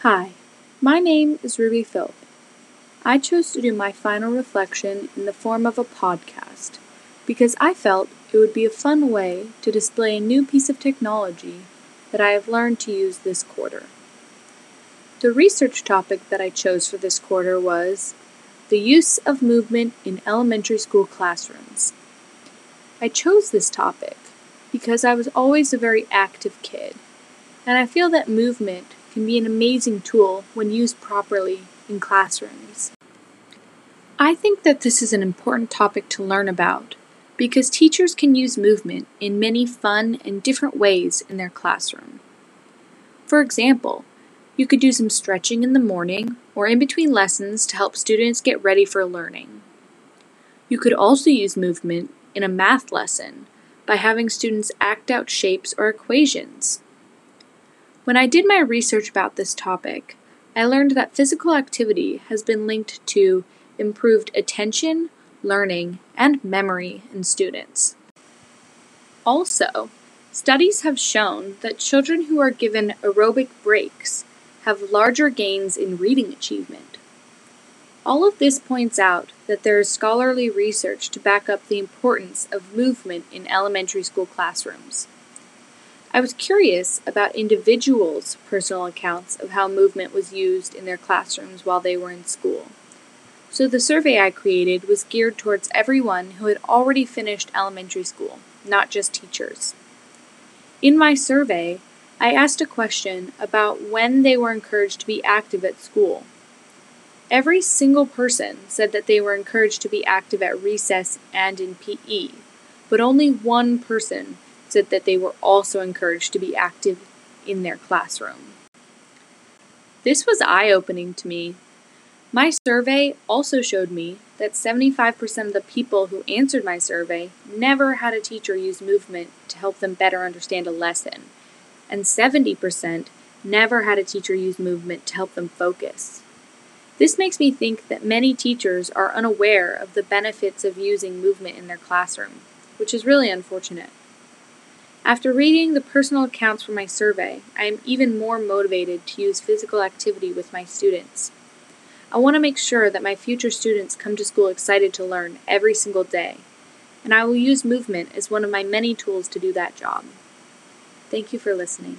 Hi, my name is Ruby Philp. I chose to do my final reflection in the form of a podcast because I felt it would be a fun way to display a new piece of technology that I have learned to use this quarter. The research topic that I chose for this quarter was the use of movement in elementary school classrooms. I chose this topic because I was always a very active kid, and I feel that movement can be an amazing tool when used properly in classrooms. I think that this is an important topic to learn about because teachers can use movement in many fun and different ways in their classroom. For example, you could do some stretching in the morning or in between lessons to help students get ready for learning. You could also use movement in a math lesson by having students act out shapes or equations. When I did my research about this topic, I learned that physical activity has been linked to improved attention, learning, and memory in students. Also, studies have shown that children who are given aerobic breaks have larger gains in reading achievement. All of this points out that there is scholarly research to back up the importance of movement in elementary school classrooms. I was curious about individuals' personal accounts of how movement was used in their classrooms while they were in school. So the survey I created was geared towards everyone who had already finished elementary school, not just teachers. In my survey, I asked a question about when they were encouraged to be active at school. Every single person said that they were encouraged to be active at recess and in PE, but only one person that they were also encouraged to be active in their classroom. This was eye opening to me. My survey also showed me that 75% of the people who answered my survey never had a teacher use movement to help them better understand a lesson and 70% never had a teacher use movement to help them focus. This makes me think that many teachers are unaware of the benefits of using movement in their classroom, which is really unfortunate. After reading the personal accounts from my survey, I am even more motivated to use physical activity with my students. I want to make sure that my future students come to school excited to learn every single day, and I will use movement as one of my many tools to do that job. Thank you for listening.